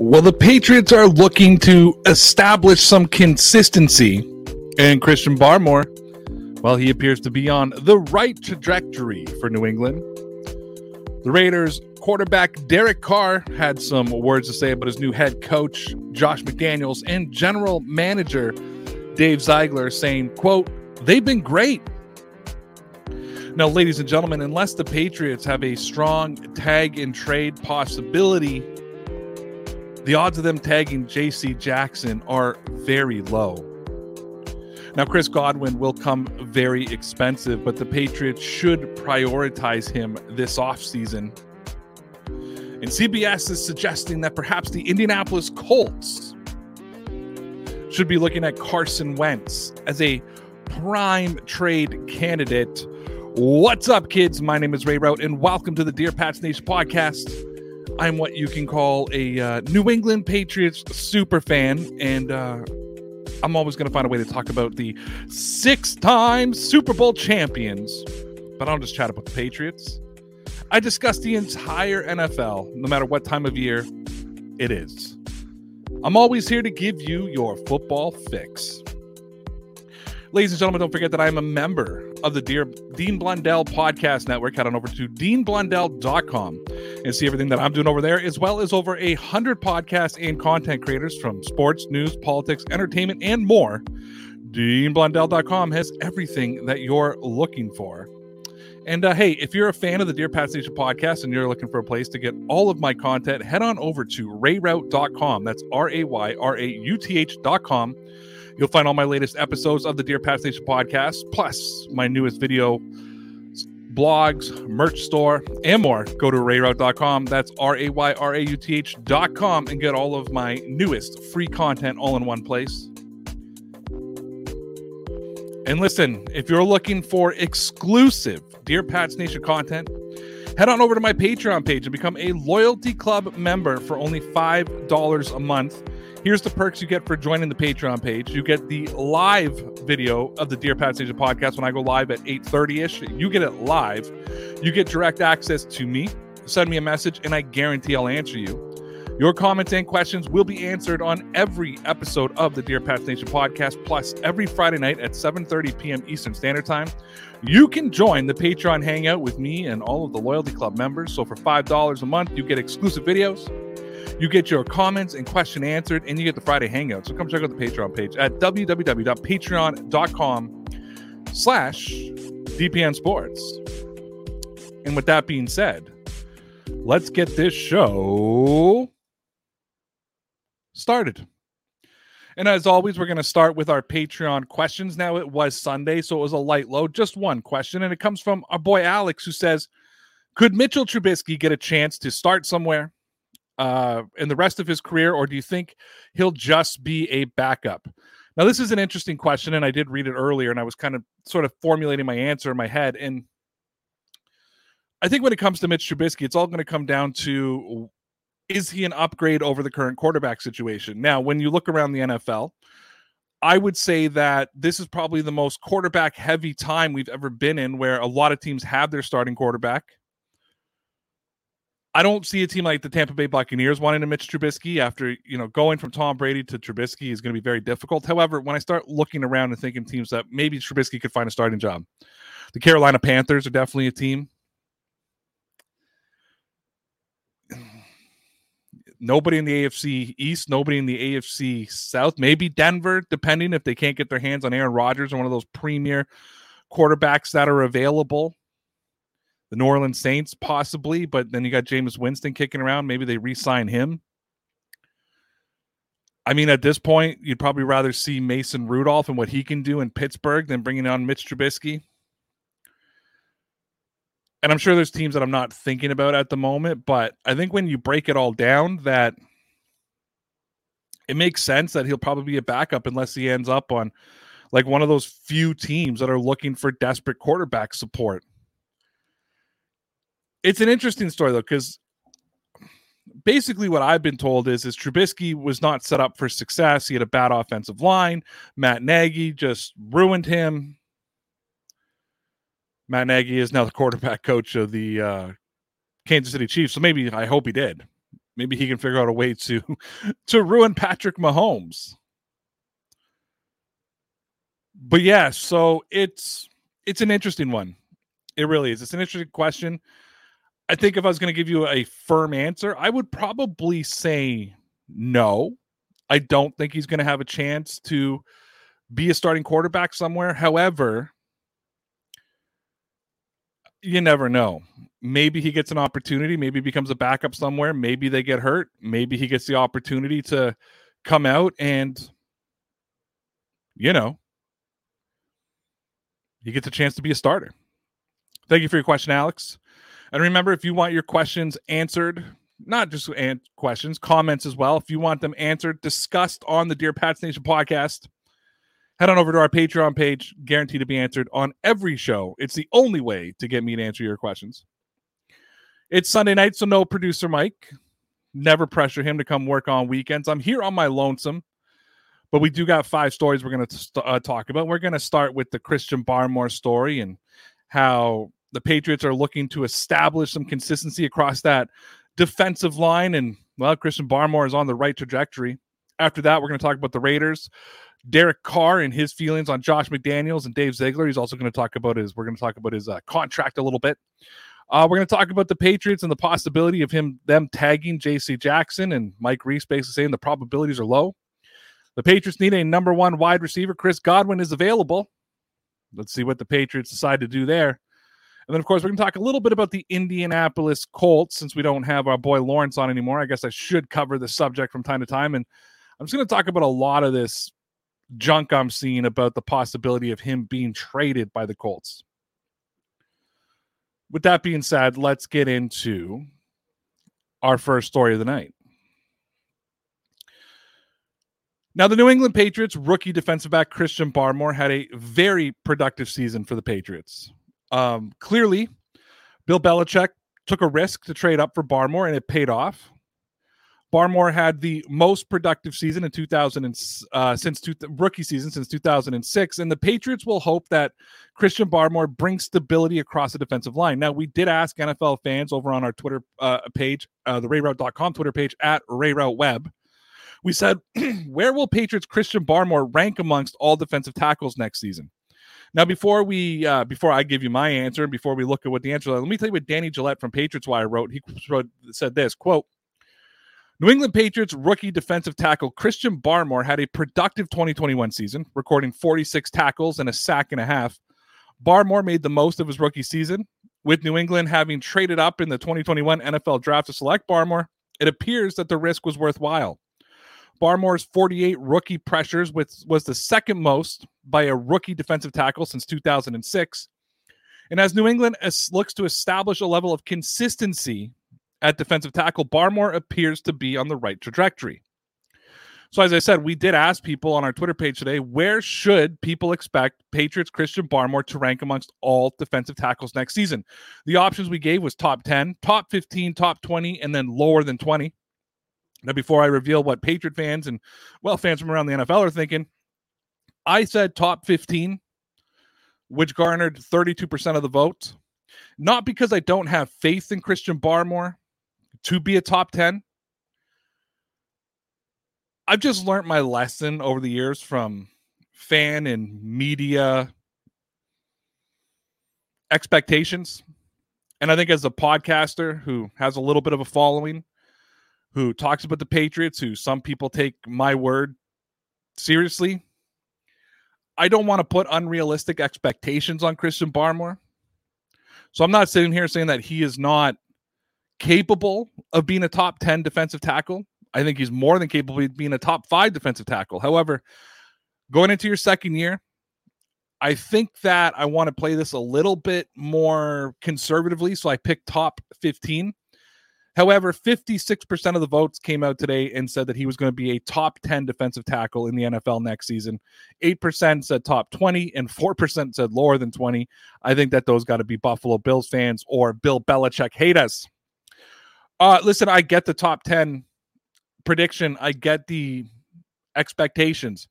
Well, the Patriots are looking to establish some consistency, and Christian Barmore, well, he appears to be on the right trajectory for New England. The Raiders quarterback Derek Carr had some words to say about his new head coach Josh McDaniels and general manager Dave Ziegler saying, quote, they've been great. Now, ladies and gentlemen, unless the Patriots have a strong tag and trade possibility, the odds of them tagging JC Jackson are very low. Now, Chris Godwin will come very expensive, but the Patriots should prioritize him this offseason. And CBS is suggesting that perhaps the Indianapolis Colts should be looking at Carson Wentz as a prime trade candidate. What's up, kids? My name is Ray Rauth, and welcome to the Dear Pats Nation podcast. I'm what you can call a uh, New England Patriots super fan, and uh, I'm always going to find a way to talk about the six-time Super Bowl champions. But I don't just chat about the Patriots. I discuss the entire NFL, no matter what time of year it is. I'm always here to give you your football fix. Ladies and gentlemen, don't forget that I am a member of the Dear Dean Blundell Podcast Network. Head on over to deanblundell.com and see everything that I'm doing over there, as well as over a hundred podcasts and content creators from sports, news, politics, entertainment, and more. DeanBlundell.com has everything that you're looking for. And uh, hey, if you're a fan of the Dear Pats Nation podcast and you're looking for a place to get all of my content, head on over to rayrauth.com. That's R A Y R A U T H.com. You'll find all my latest episodes of the Dear Pats Nation podcast, plus my newest video blogs, merch store, and more. Go to rayrauth.com. That's R A Y R A U T H.com and get all of my newest free content all in one place. And listen, if you're looking for exclusive Dear Pats Nation content, head on over to my Patreon page and become a loyalty club member for only $5 a month. Here's the perks you get for joining the Patreon page. You get the live video of the Dear Pats Nation podcast when I go live at 8:30ish. You get it live. You get direct access to me. Send me a message and I guarantee I'll answer you. Your comments and questions will be answered on every episode of the Dear Pats Nation podcast, plus every Friday night at 7:30 p.m. Eastern Standard Time. You can join the Patreon hangout with me and all of the Loyalty Club members. So for $5 a month, you get exclusive videos, you get your comments and question answered, and you get the Friday hangout. So come check out the Patreon page at www.patreon.com slash DPN Sports. And with that being said, let's get this show started. And as always, we're going to start with our Patreon questions. Now, it was Sunday, so it was a light load, just one question. And it comes from our boy Alex, who says, Could Mitchell Trubisky get a chance to start somewhere uh, in the rest of his career, or do you think he'll just be a backup? Now, this is an interesting question, and I did read it earlier, and I was kind of sort of formulating my answer in my head. And I think when it comes to Mitch Trubisky, it's all going to come down to is he an upgrade over the current quarterback situation? Now, when you look around the NFL, I would say that this is probably the most quarterback heavy time we've ever been in where a lot of teams have their starting quarterback. I don't see a team like the Tampa Bay Buccaneers wanting to Mitch Trubisky after, you know, going from Tom Brady to Trubisky is going to be very difficult. However, when I start looking around and thinking teams that maybe Trubisky could find a starting job, the Carolina Panthers are definitely a team. nobody in the AFC East, nobody in the AFC South, maybe Denver, depending if they can't get their hands on Aaron Rodgers or one of those premier quarterbacks that are available. The New Orleans Saints, possibly, but then you got Jameis Winston kicking around. Maybe they re sign him. I mean, at this point, you'd probably rather see Mason Rudolph and what he can do in Pittsburgh than bringing on Mitch Trubisky. And I'm sure there's teams that I'm not thinking about at the moment, but I think when you break it all down, that it makes sense that he'll probably be a backup unless he ends up on like one of those few teams that are looking for desperate quarterback support. It's an interesting story though, because basically what I've been told is is Trubisky was not set up for success. He had a bad offensive line. Matt Nagy just ruined him. Matt Nagy is now the quarterback coach of the uh, Kansas City Chiefs. So maybe I hope he did. Maybe he can figure out a way to to ruin Patrick Mahomes. But yeah, so it's it's an interesting one. It really is. It's an interesting question. I think if I was going to give you a firm answer, I would probably say no. I don't think he's going to have a chance to be a starting quarterback somewhere. However, you never know. Maybe he gets an opportunity. Maybe becomes a backup somewhere. Maybe they get hurt. Maybe he gets the opportunity to come out and, you know, he gets a chance to be a starter. Thank you for your question, Alex. And remember, if you want your questions answered, not just questions, comments as well, if you want them answered, discussed on the Dear Pats Nation podcast, head on over to our Patreon page, guaranteed to be answered on every show. It's the only way to get me to answer your questions. It's Sunday night, so no producer Mike. Never pressure him to come work on weekends. I'm here on my lonesome, but we do got five stories we're going to uh, talk about. We're going to start with the Christian Barmore story and how the Patriots are looking to establish some consistency across that defensive line. And, well, Christian Barmore is on the right trajectory. After that, we're going to talk about the Raiders. Derek Carr and his feelings on Josh McDaniels and Dave Ziegler. He's also going to talk about his. We're going to talk about his uh, contract a little bit. Uh, we're going to talk about the Patriots and the possibility of him them tagging J.C. Jackson and Mike Reiss, basically saying the probabilities are low. The Patriots need a number one wide receiver. Chris Godwin is available. Let's see what the Patriots decide to do there. And then, of course, we're going to talk a little bit about the Indianapolis Colts since we don't have our boy Lawrence on anymore. I guess I should cover the subject from time to time. And I'm just going to talk about a lot of this junk I'm seeing about the possibility of him being traded by the Colts. With that being said, let's get into our first story of the night. Now, the New England Patriots rookie defensive back Christian Barmore had a very productive season for the Patriots. Um, clearly, Bill Belichick took a risk to trade up for Barmore, and it paid off. Barmore had the most productive season in 2000 and, uh, since two, rookie season since 2006, and the Patriots will hope that Christian Barmore brings stability across the defensive line. Now, we did ask NFL fans over on our Twitter uh, page, uh, the RayRauth.com Twitter page at RayRauthWeb. We said, where will Patriots Christian Barmore rank amongst all defensive tackles next season? Now, before we uh, before I give you my answer, and before we look at what the answer is, let me tell you what Danny Gillette from Patriots Wire wrote. He wrote, said this quote. New England Patriots rookie defensive tackle Christian Barmore had a productive 2021 season, recording 46 tackles and a sack and a half. Barmore made the most of his rookie season, with New England having traded up in the 2021 NFL draft to select Barmore. It appears that the risk was worthwhile. Barmore's 48 rookie pressures was the second most by a rookie defensive tackle since 2006. And as New England looks to establish a level of consistency at defensive tackle, Barmore appears to be on the right trajectory. So, as I said, we did ask people on our Twitter page today where should people expect Patriots Christian Barmore to rank amongst all defensive tackles next season? The options we gave was top 10, top 15, top 20, and then lower than 20. Now, before I reveal what Patriot fans and, well, fans from around the NFL are thinking, I said top 15, which garnered 32% of the votes. Not because I don't have faith in Christian Barmore to be a top 10. I've just learned my lesson over the years from fan and media expectations. And I think as a podcaster who has a little bit of a following, who talks about the Patriots, who some people take my word seriously. I don't want to put unrealistic expectations on Christian Barmore. So I'm not sitting here saying that he is not capable of being a top 10 defensive tackle. I think he's more than capable of being a top five defensive tackle. However, going into your second year, I think that I want to play this a little bit more conservatively. So I picked top 15. However, 56% of the votes came out today and said that he was going to be a top 10 defensive tackle in the NFL next season. 8% said top 20 and 4% said lower than 20. I think that those got to be Buffalo Bills fans or Bill Belichick hate us. Uh, listen, I get the top 10 prediction. I get the expectations.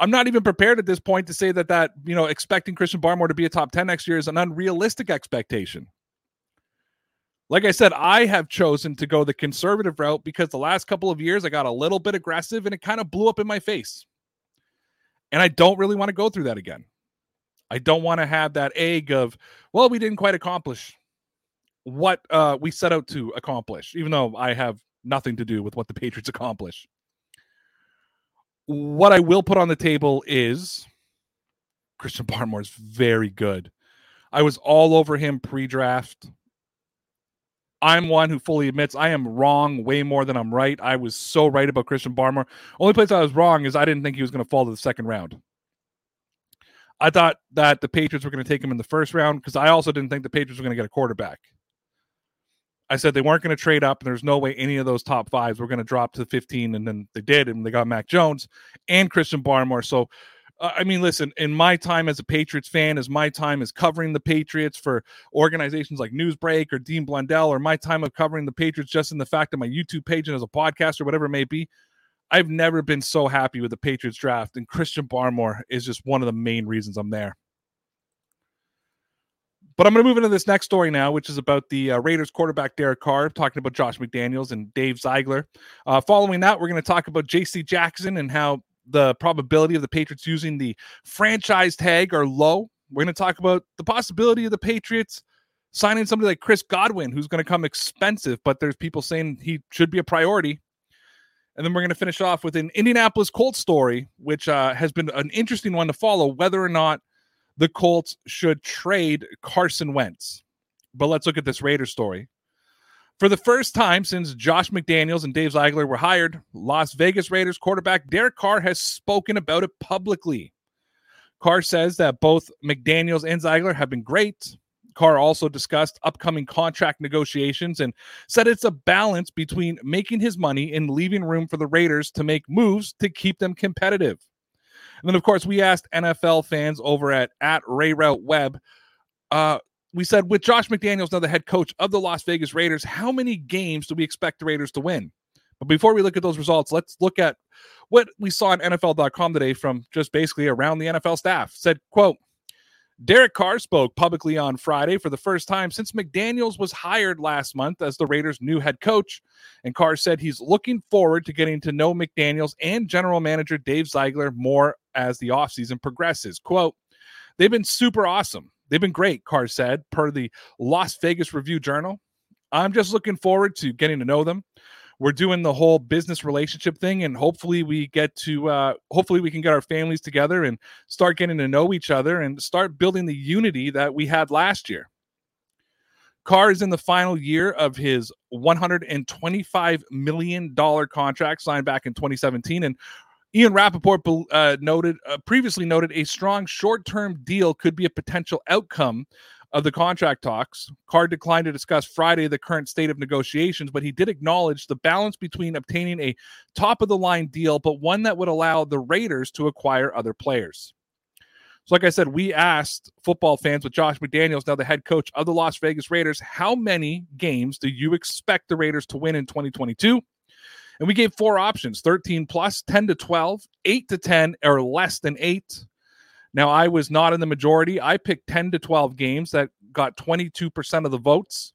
I'm not even prepared at this point to say that that, you know, expecting Christian Barmore to be a top 10 next year is an unrealistic expectation. Like I said, I have chosen to go the conservative route because the last couple of years I got a little bit aggressive and it kind of blew up in my face. And I don't really want to go through that again. I don't want to have that egg of, well, we didn't quite accomplish what uh, we set out to accomplish, even though I have nothing to do with what the Patriots accomplish. What I will put on the table is Christian Barmore is very good. I was all over him pre draft. I'm one who fully admits I am wrong way more than I'm right. I was so right about Christian Barmore. Only place I was wrong is I didn't think he was going to fall to the second round. I thought that the Patriots were going to take him in the first round because I also didn't think the Patriots were going to get a quarterback. I said they weren't going to trade up, and there's no way any of those top fives were going to drop to 15, and then they did, and they got Mac Jones and Christian Barmore. So I mean, listen, in my time as a Patriots fan, as my time as covering the Patriots for organizations like Newsbreak or Dean Blundell, or my time of covering the Patriots just in the fact of my YouTube page and as a podcast or whatever it may be, I've never been so happy with the Patriots draft. And Christian Barmore is just one of the main reasons I'm there. But I'm going to move into this next story now, which is about the uh, Raiders quarterback Derek Carr, talking about Josh McDaniels and Dave Ziegler. Uh, following that, we're going to talk about J.C. Jackson and how the probability of the Patriots using the franchise tag are low. We're going to talk about the possibility of the Patriots signing somebody like Chris Godwin, who's going to come expensive, but there's people saying he should be a priority. And then we're going to finish off with an Indianapolis Colts story, which uh, has been an interesting one to follow whether or not the Colts should trade Carson Wentz. But let's look at this Raiders story. For the first time since Josh McDaniels and Dave Ziegler were hired, Las Vegas Raiders quarterback Derek Carr has spoken about it publicly. Carr says that both McDaniels and Ziegler have been great. Carr also discussed upcoming contract negotiations and said it's a balance between making his money and leaving room for the Raiders to make moves to keep them competitive. And then, of course, we asked NFL fans over at, at Ray Rauth Web uh, we said with Josh McDaniels now the head coach of the Las Vegas Raiders, how many games do we expect the Raiders to win? But before we look at those results, let's look at what we saw on NFL.com today from just basically around the NFL staff. Said, quote, Derek Carr spoke publicly on Friday for the first time since McDaniels was hired last month as the Raiders' new head coach. And Carr said he's looking forward to getting to know McDaniels and general manager Dave Ziegler more as the offseason progresses. Quote, they've been super awesome. They've been great, Carr said, per the Las Vegas Review Journal. I'm just looking forward to getting to know them. We're doing the whole business relationship thing, and hopefully we get to uh, hopefully we can get our families together and start getting to know each other and start building the unity that we had last year. Carr is in the final year of his $125 million contract signed back in 2017, and Ian Rapoport uh, noted uh, previously noted a strong short-term deal could be a potential outcome of the contract talks. Carr declined to discuss Friday the current state of negotiations, but he did acknowledge the balance between obtaining a top-of-the-line deal, but one that would allow the Raiders to acquire other players. So, like I said, we asked football fans with Josh McDaniels, now the head coach of the Las Vegas Raiders, how many games do you expect the Raiders to win in 2022? And we gave four options 13 plus, 10 to 12, 8 to 10, or less than 8. Now, I was not in the majority. I picked 10 to 12 games that got 22% of the votes.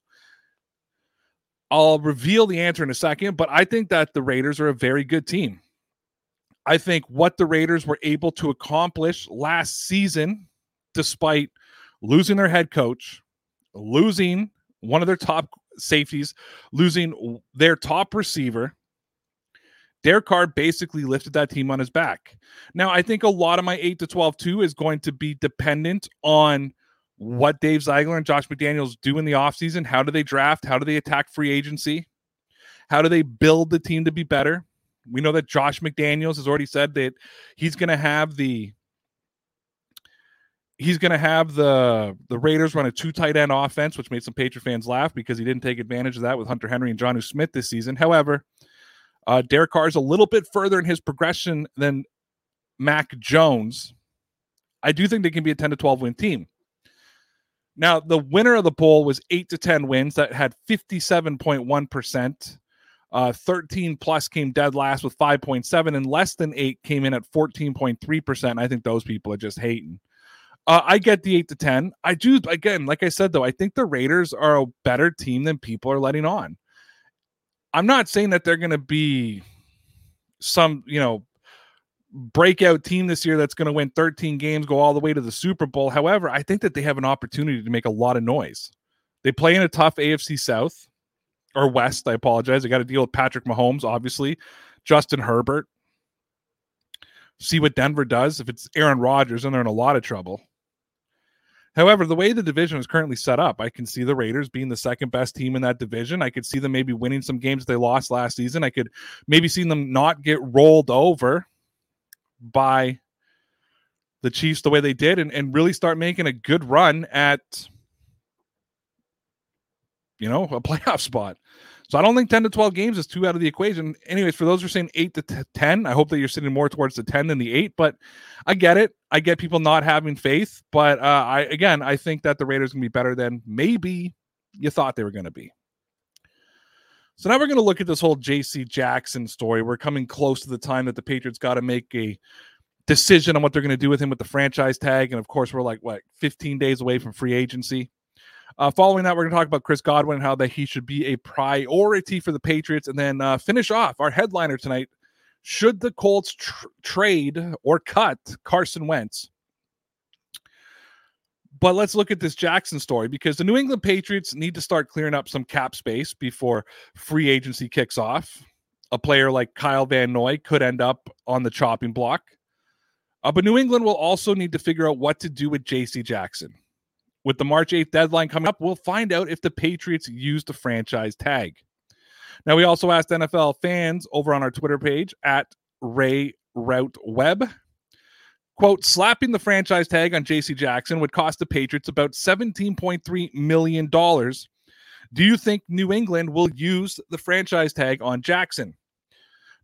I'll reveal the answer in a second, but I think that the Raiders are a very good team. I think what the Raiders were able to accomplish last season, despite losing their head coach, losing one of their top safeties, losing their top receiver, Derek Carr basically lifted that team on his back. Now, I think a lot of my 8 to 12 2 is going to be dependent on what Dave Ziegler and Josh McDaniels do in the offseason. How do they draft? How do they attack free agency? How do they build the team to be better? We know that Josh McDaniels has already said that he's going to have the he's going to have the the Raiders run a two tight end offense, which made some Patriot fans laugh because he didn't take advantage of that with Hunter Henry and Jonnu Smith this season. However, uh, Derek Carr is a little bit further in his progression than Mac Jones. I do think they can be a 10 to 12 win team. Now, the winner of the poll was 8 to 10 wins that had 57.1%. Uh, 13 plus came dead last with 5.7, and less than 8 came in at 14.3%. I think those people are just hating. Uh, I get the 8 to 10. I do, again, like I said, though, I think the Raiders are a better team than people are letting on. I'm not saying that they're going to be some, you know, breakout team this year that's going to win 13 games, go all the way to the Super Bowl. However, I think that they have an opportunity to make a lot of noise. They play in a tough AFC South or West. I apologize. They got to deal with Patrick Mahomes, obviously, Justin Herbert. See what Denver does. If it's Aaron Rodgers, then they're in a lot of trouble. However, the way the division is currently set up, I can see the Raiders being the second best team in that division. I could see them maybe winning some games they lost last season. I could maybe see them not get rolled over by the Chiefs the way they did and, and really start making a good run at you know a playoff spot. So I don't think 10 to 12 games is too out of the equation. Anyways, for those who are saying 8 to 10, I hope that you're sitting more towards the 10 than the 8, but I get it. I get people not having faith, but uh, I again, I think that the Raiders can be better than maybe you thought they were going to be. So now we're going to look at this whole JC Jackson story. We're coming close to the time that the Patriots got to make a decision on what they're going to do with him with the franchise tag. And of course, we're like, what, 15 days away from free agency. Uh, following that, we're going to talk about Chris Godwin and how that he should be a priority for the Patriots. And then uh, finish off our headliner tonight. Should the Colts tr- trade or cut Carson Wentz? But let's look at this Jackson story because the New England Patriots need to start clearing up some cap space before free agency kicks off. A player like Kyle Van Noy could end up on the chopping block. Uh, but New England will also need to figure out what to do with JC Jackson. With the March 8th deadline coming up, we'll find out if the Patriots use the franchise tag. Now, we also asked NFL fans over on our Twitter page at Ray Rauth Web Quote, slapping the franchise tag on JC Jackson would cost the Patriots about $17.3 million. Do you think New England will use the franchise tag on Jackson?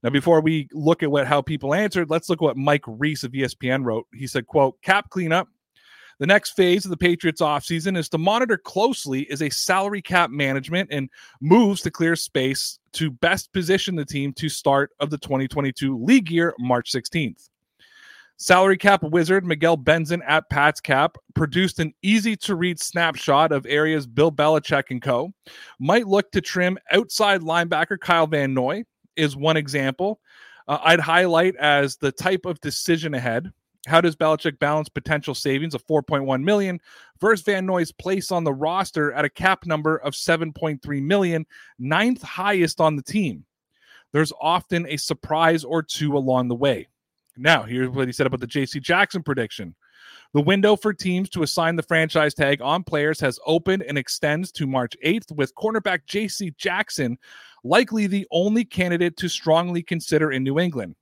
Now, before we look at what how people answered, let's look at what Mike Reiss of ESPN wrote. He said, quote, cap cleanup. The next phase of the Patriots offseason is to monitor closely is a salary cap management and moves to clear space to best position the team to start of the 2022 league year, March 16th. Salary cap wizard Miguel Benzan at Pats Cap produced an easy to read snapshot of areas Bill Belichick and co. might look to trim outside linebacker Kyle Van Noy is one example. Uh, I'd highlight as the type of decision ahead. How does Belichick balance potential savings of 4.1 million versus Van Noy's place on the roster at a cap number of 7.3 million, ninth highest on the team? There's often a surprise or two along the way. Now, here's what he said about the JC Jackson prediction. The window for teams to assign the franchise tag on players has opened and extends to March 8th, with cornerback JC Jackson likely the only candidate to strongly consider in New England.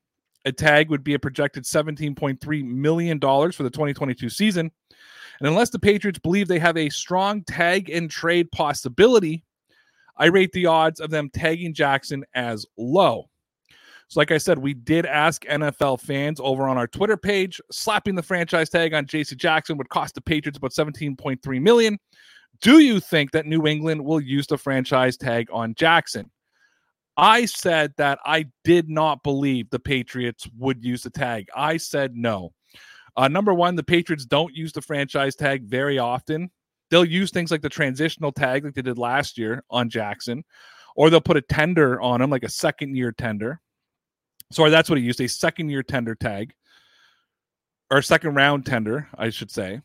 A tag would be a projected $17.3 million for the 2022 season. And unless the Patriots believe they have a strong tag and trade possibility, I rate the odds of them tagging Jackson as low. So, like I said, we did ask NFL fans over on our Twitter page. Slapping the franchise tag on JC Jackson would cost the Patriots about 17.3 million. Do you think that New England will use the franchise tag on Jackson? I said that I did not believe the Patriots would use the tag. I said no. Uh, number one, the Patriots don't use the franchise tag very often. They'll use things like the transitional tag, like they did last year on Jackson, or they'll put a tender on him, like a second year tender. Sorry, that's what he used a second year tender tag or second round tender, I should say.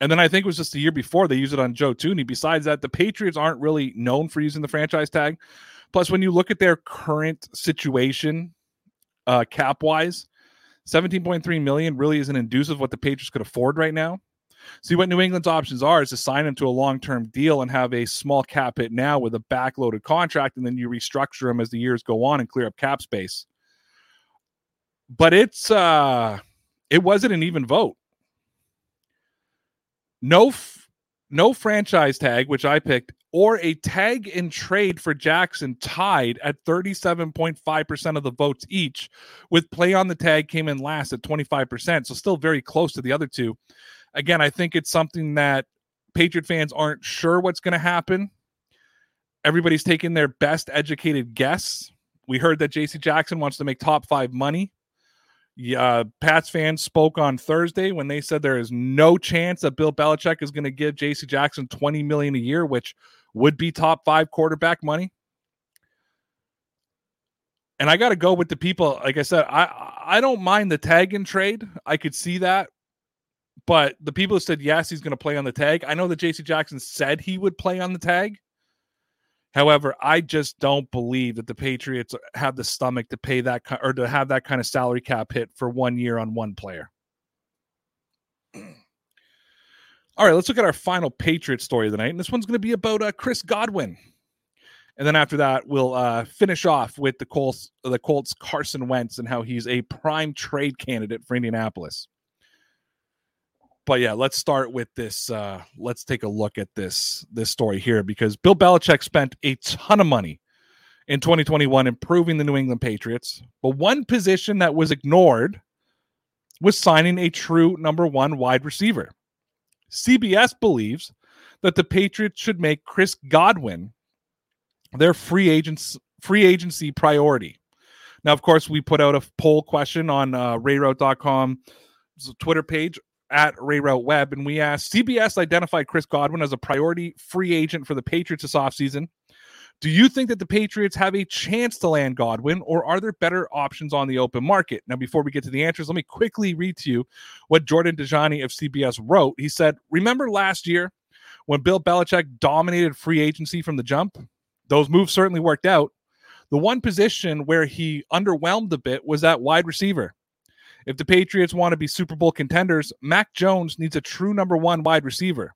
And then I think it was just the year before they used it on Joe Thuney. Besides that, the Patriots aren't really known for using the franchise tag. Plus, when you look at their current situation, uh, cap wise, 17.3 million really isn't inducive what the Patriots could afford right now. See what New England's options are is to sign him to a long-term deal and have a small cap hit now with a backloaded contract, and then you restructure him as the years go on and clear up cap space. But it's uh it wasn't an even vote. No f- no franchise tag, which I picked, or a tag and trade for Jackson tied at 37.5% of the votes each, with play on the tag came in last at 25%. So still very close to the other two. Again, I think it's something that Patriot fans aren't sure what's going to happen. Everybody's taking their best educated guess. We heard that JC Jackson wants to make top five money. Yeah, uh, Pats fans spoke on Thursday when they said there is no chance that Bill Belichick is going to give JC Jackson 20 million a year, which would be top five quarterback money. And I got to go with the people. Like I said, I I don't mind the tag and trade. I could see that. But the people who said yes, he's going to play on the tag. I know that JC Jackson said he would play on the tag. However, I just don't believe that the Patriots have the stomach to pay that or to have that kind of salary cap hit for one year on one player. All right, let's look at our final Patriot story of the night. And this one's going to be about uh, Chris Godwin. And then after that, we'll uh, finish off with the Colts, the Colts Carson Wentz and how he's a prime trade candidate for Indianapolis. But yeah, let's start with this. Uh, let's take a look at this this story here because Bill Belichick spent a ton of money in 2021 improving the New England Patriots. But one position that was ignored was signing a true number one wide receiver. CBS believes that the Patriots should make Chris Godwin their free agents free agency priority. Now, of course, we put out a poll question on uh, Twitter page at RayRauth Web, and we asked CBS identified Chris Godwin as a priority free agent for the Patriots this offseason. Do you think that the Patriots have a chance to land Godwin, or are there better options on the open market? Now, before we get to the answers, let me quickly read to you what Jordan Dajani of CBS wrote. He said, Remember last year when Bill Belichick dominated free agency from the jump? Those moves certainly worked out. The one position where he underwhelmed a bit was that wide receiver. If the Patriots want to be Super Bowl contenders, Mac Jones needs a true number one wide receiver.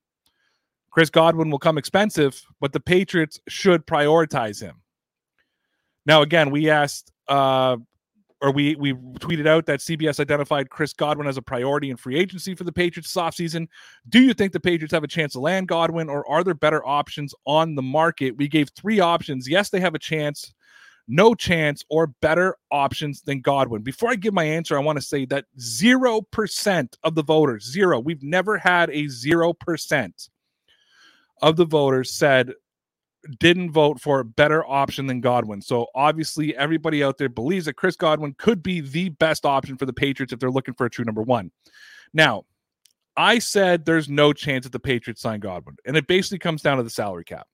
Chris Godwin will come expensive, but the Patriots should prioritize him. Now, again, we asked, uh, or we we tweeted out that CBS identified Chris Godwin as a priority in free agency for the Patriots this offseason. Do you think the Patriots have a chance to land Godwin, or are there better options on the market? We gave three options. Yes, they have a chance, no chance, or better options than Godwin. Before I give my answer, I want to say that 0% of the voters, zero, we've never had a 0% of the voters said didn't vote for a better option than Godwin. So obviously, everybody out there believes that Chris Godwin could be the best option for the Patriots if they're looking for a true number one. Now, I said there's no chance that the Patriots sign Godwin, and it basically comes down to the salary cap.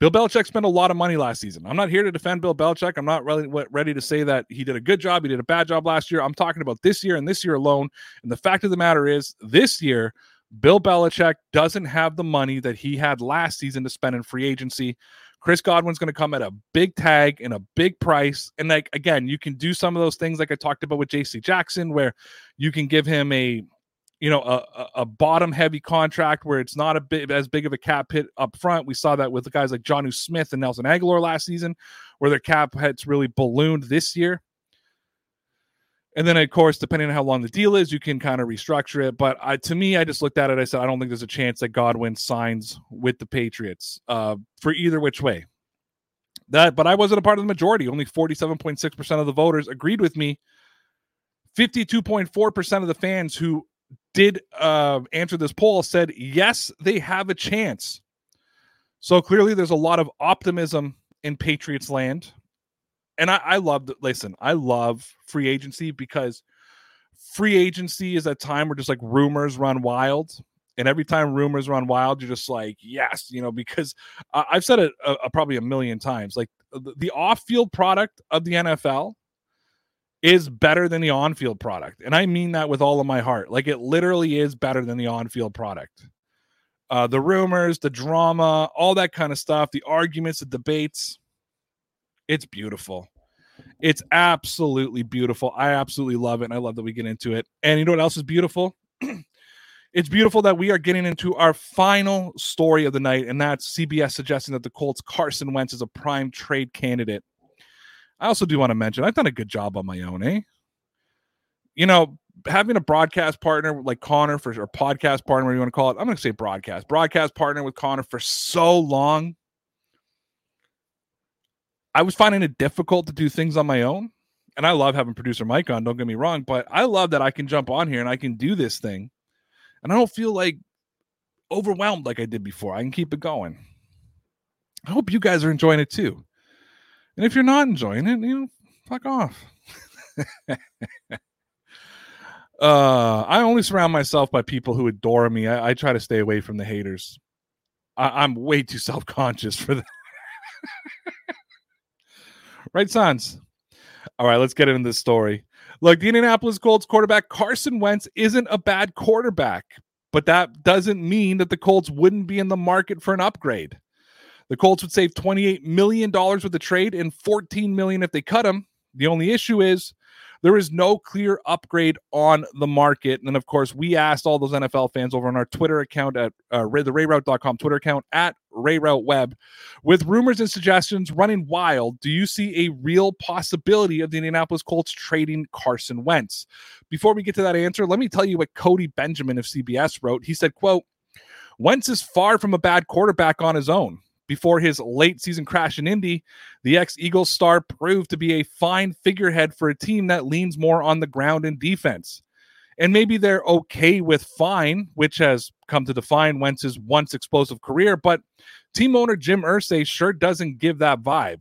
Bill Belichick spent a lot of money last season. I'm not here to defend Bill Belichick. I'm not really ready to say that he did a good job, he did a bad job last year. I'm talking about this year and this year alone. And the fact of the matter is, this year, Bill Belichick doesn't have the money that he had last season to spend in free agency. Chris Godwin's going to come at a big tag and a big price. And like again, you can do some of those things like I talked about with JC Jackson, where you can give him a you know a, a bottom heavy contract where it's not a bit as big of a cap hit up front. We saw that with the guys like Jonnu Smith and Nelson Agholor last season, where their cap hits really ballooned this year. And then, of course, depending on how long the deal is, you can kind of restructure it. But I, to me, I just looked at it. I said, I don't think there's a chance that Godwin signs with the Patriots uh, for either which way. That, but I wasn't a part of the majority. Only 47.6% of the voters agreed with me. 52.4% of the fans who did uh, answer this poll said yes, they have a chance. So clearly, there's a lot of optimism in Patriots land and I, I love listen, I love free agency because free agency is a time where just like rumors run wild. And every time rumors run wild, you're just like, yes, you know, because I've said it uh, uh, probably a million times. Like the, the off field product of the NFL is better than the on field product. And I mean that with all of my heart. Like it literally is better than the on field product. Uh, the rumors, the drama, all that kind of stuff, the arguments, the debates it's beautiful. It's absolutely beautiful. I absolutely love it. And I love that we get into it. And you know what else is beautiful? It's beautiful that we are getting into our final story of the night, and that's CBS suggesting that the Colts' Carson Wentz is a prime trade candidate. I also do want to mention I've done a good job on my own, eh? You know, having a broadcast partner like Connor for or podcast partner, whatever you want to call it. I'm going to say broadcast, broadcast partner with Connor for so long. I was finding it difficult to do things on my own. And I love having producer Mike on, don't get me wrong, but I love that I can jump on here and I can do this thing. And I don't feel like overwhelmed like I did before. I can keep it going. I hope you guys are enjoying it too. And if you're not enjoying it, you know, fuck off. Uh, I only surround myself by people who adore me. I, I try to stay away from the haters. I, am way too self conscious for that. right, sons? All right, let's get into this story. Look, the Indianapolis Colts quarterback Carson Wentz isn't a bad quarterback, but that doesn't mean that the Colts wouldn't be in the market for an upgrade. The Colts would save $28 million with the trade and 14 million if they cut him. The only issue is there is no clear upgrade on the market. And of course, we asked all those NFL fans over on our Twitter account at uh, the RayRauth.com Twitter account at RayRauthWeb with rumors and suggestions running wild. Do you see a real possibility of the Indianapolis Colts trading Carson Wentz? Before we get to that answer, let me tell you what Cody Benjamin of CBS wrote. He said, quote, Wentz is far from a bad quarterback on his own. Before his late season crash in Indy, the ex Eagles star proved to be a fine figurehead for a team that leans more on the ground and defense. And maybe they're okay with fine, which has come to define Wentz's once explosive career, but team owner Jim Irsay sure doesn't give that vibe.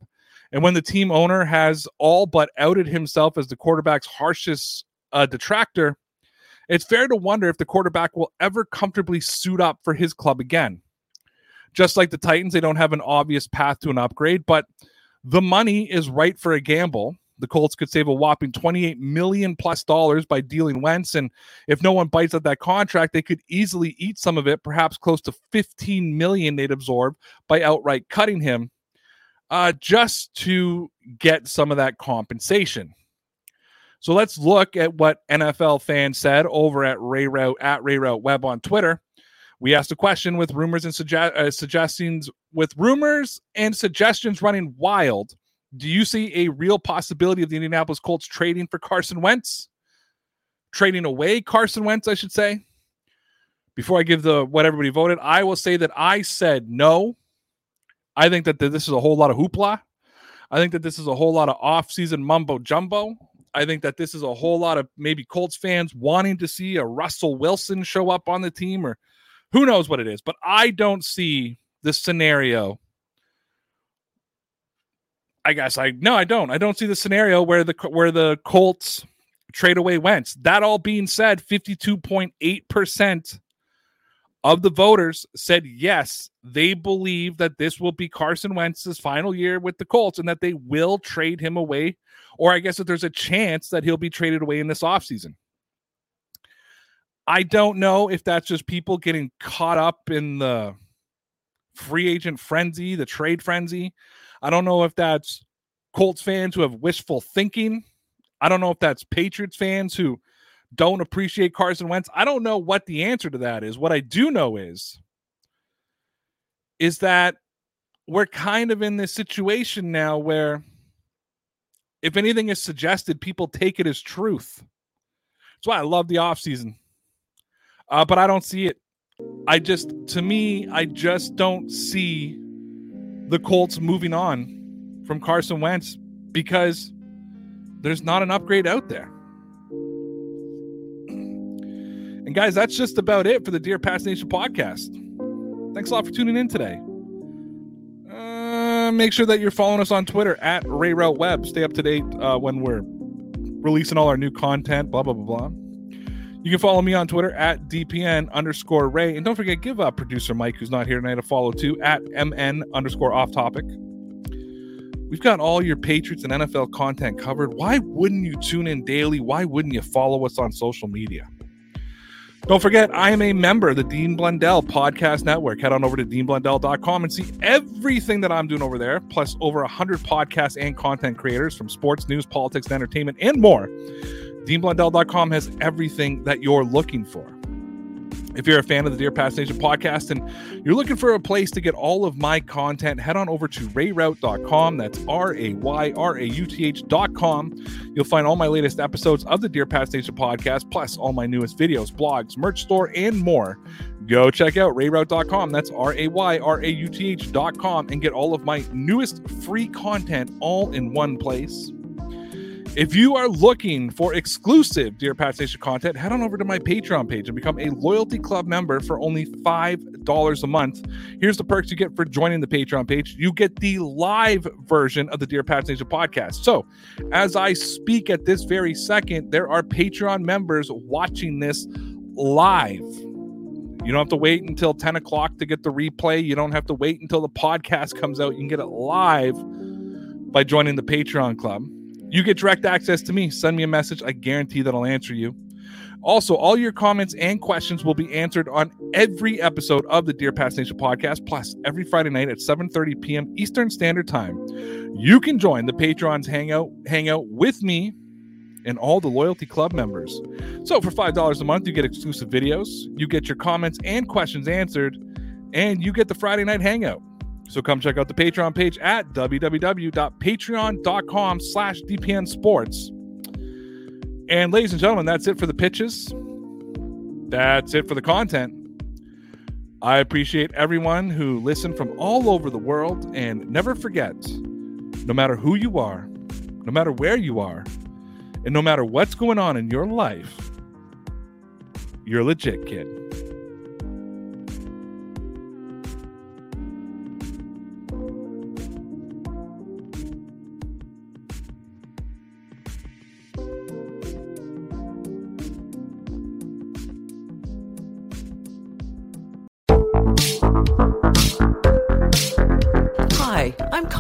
And when the team owner has all but outed himself as the quarterback's harshest uh, detractor, it's fair to wonder if the quarterback will ever comfortably suit up for his club again. Just like the Titans, they don't have an obvious path to an upgrade, but the money is right for a gamble. The Colts could save a whopping 28 million plus dollars by dealing Wentz. And if no one bites at that contract, they could easily eat some of it, perhaps close to 15 million they'd absorb by outright cutting him, uh, just to get some of that compensation. So let's look at what NFL fans said over at Ray Rauth at Ray Rauth Web on Twitter. We asked a question with rumors and uh, suggestions with rumors and suggestions running wild. Do you see a real possibility of the Indianapolis Colts trading for Carson Wentz? Trading away Carson Wentz, I should say. Before I give the what everybody voted, I will say that I said no. I think that this is a whole lot of hoopla. I think that this is a whole lot of off-season mumbo jumbo. I think that this is a whole lot of maybe Colts fans wanting to see a Russell Wilson show up on the team or who knows what it is? But I don't see the scenario. I guess I no, I don't. I don't see the scenario where the where the Colts trade away Wentz. That all being said, 52.8% of the voters said yes, they believe that this will be Carson Wentz's final year with the Colts and that they will trade him away. Or I guess that there's a chance that he'll be traded away in this offseason. I don't know if that's just people getting caught up in the free agent frenzy, the trade frenzy. I don't know if that's Colts fans who have wishful thinking. I don't know if that's Patriots fans who don't appreciate Carson Wentz. I don't know what the answer to that is. What I do know is is that we're kind of in this situation now where if anything is suggested, people take it as truth. That's why I love the offseason uh, but I don't see it. I just, to me, I just don't see the Colts moving on from Carson Wentz because there's not an upgrade out there. And guys, that's just about it for the Dear Pats Nation podcast. Thanks a lot for tuning in today. Uh, make sure that you're following us on Twitter at RayRauthWeb. Stay up to date uh, when we're releasing all our new content, blah, blah, blah, blah. You can follow me on Twitter at DPN underscore Ray. And don't forget, give up producer Mike, who's not here tonight, a follow too at MN underscore off topic. We've got all your Patriots and NFL content covered. Why wouldn't you tune in daily? Why wouldn't you follow us on social media? Don't forget, I am a member of the Dean Blundell Podcast Network. Head on over to deanblundell.com and see everything that I'm doing over there, plus over 100 podcasts and content creators from sports, news, politics, and entertainment, and more. DeanBlundell.com has everything that you're looking for. If you're a fan of the Dear Pats Nation podcast and you're looking for a place to get all of my content, head on over to rayrauth.com. That's R A Y R A U T H.com. You'll find all my latest episodes of the Dear Pats Nation podcast, plus all my newest videos, blogs, merch store, and more. Go check out rayrauth.com. That's R A Y R A U T H.com and get all of my newest free content all in one place. If you are looking for exclusive Dear Pats Nation content, head on over to my Patreon page and become a Loyalty Club member for only $5 a month. Here's the perks you get for joining the Patreon page you get the live version of the Dear Pats Nation podcast. So, as I speak at this very second, there are Patreon members watching this live. You don't have to wait until 10 o'clock to get the replay. You don't have to wait until the podcast comes out. You can get it live by joining the Patreon club. You get direct access to me. Send me a message. I guarantee that I'll answer you. Also, all your comments and questions will be answered on every episode of the Dear Pats Nation podcast, plus every Friday night at 7:30 p.m. Eastern Standard Time. You can join the Patrons hangout hangout with me and all the loyalty club members. So for $5 a month, you get exclusive videos, you get your comments and questions answered, and you get the Friday night hangout. So come check out the Patreon page at www.patreon.com slash DPN Sports. And ladies and gentlemen, that's it for the pitches. That's it for the content. I appreciate everyone who listened from all over the world. And never forget, no matter who you are, no matter where you are, and no matter what's going on in your life, you're legit, kid.